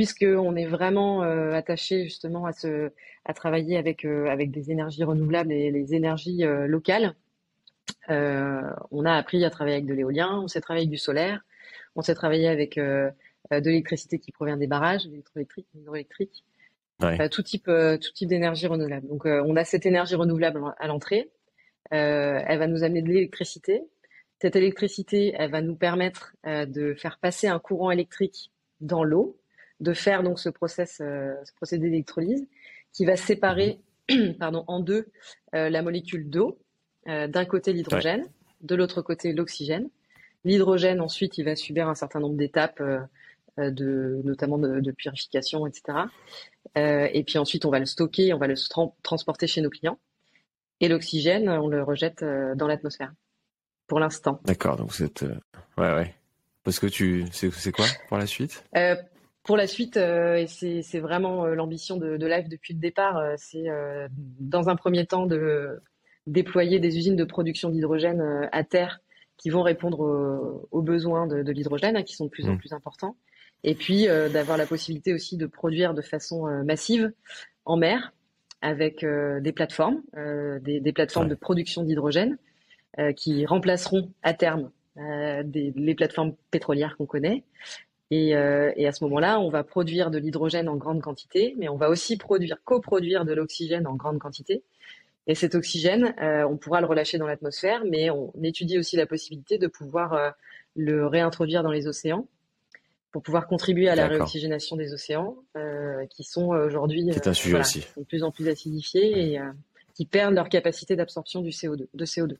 puisqu'on est vraiment attaché justement à, travailler avec, avec des énergies renouvelables et les énergies locales, on a appris à travailler avec de l'éolien, on sait travailler avec du solaire, on sait travailler avec de l'électricité qui provient des barrages, l'électroélectrique, l'hydroélectrique, tout type, tout type d'énergie renouvelable. Donc, on a cette énergie renouvelable à l'entrée. elle va nous amener de l'électricité. Cette électricité, elle va nous permettre de faire passer un courant électrique dans l'eau, de faire donc ce process, ce procédé d'électrolyse, qui va séparer, mmh. pardon, en deux la molécule d'eau. D'un côté l'hydrogène, de l'autre côté l'oxygène. L'hydrogène ensuite, il va subir un certain nombre d'étapes de, notamment de, purification, etc. Euh, et puis ensuite, on va le stocker, on va le transporter chez nos clients. Et l'oxygène, on le rejette euh, dans l'atmosphère. Pour l'instant. D'accord. Donc euh, ouais, ouais. Parce que tu, c'est quoi pour la suite? Pour la suite, et c'est vraiment l'ambition de, de Live depuis le départ. c'est dans un premier temps de déployer des usines de production d'hydrogène à terre qui vont répondre aux, besoins de, l'hydrogène, hein, qui sont de plus en mmh. plus importants et puis euh, d'avoir la possibilité aussi de produire de façon euh, massive en mer avec euh, des plateformes, des, des, plateformes de production d'hydrogène qui remplaceront à terme des, les plateformes pétrolières qu'on connaît. Et, et, à ce moment-là, on va produire de l'hydrogène en grande quantité, mais on va aussi produire, coproduire de l'oxygène en grande quantité. Et cet oxygène, on pourra le relâcher dans l'atmosphère, mais on étudie aussi la possibilité de pouvoir le réintroduire dans les océans pour pouvoir contribuer à la réoxygénation des océans, euh, qui sont euh, aujourd'hui de plus en plus acidifiés et euh, qui perdent leur capacité d'absorption du CO2, de CO2.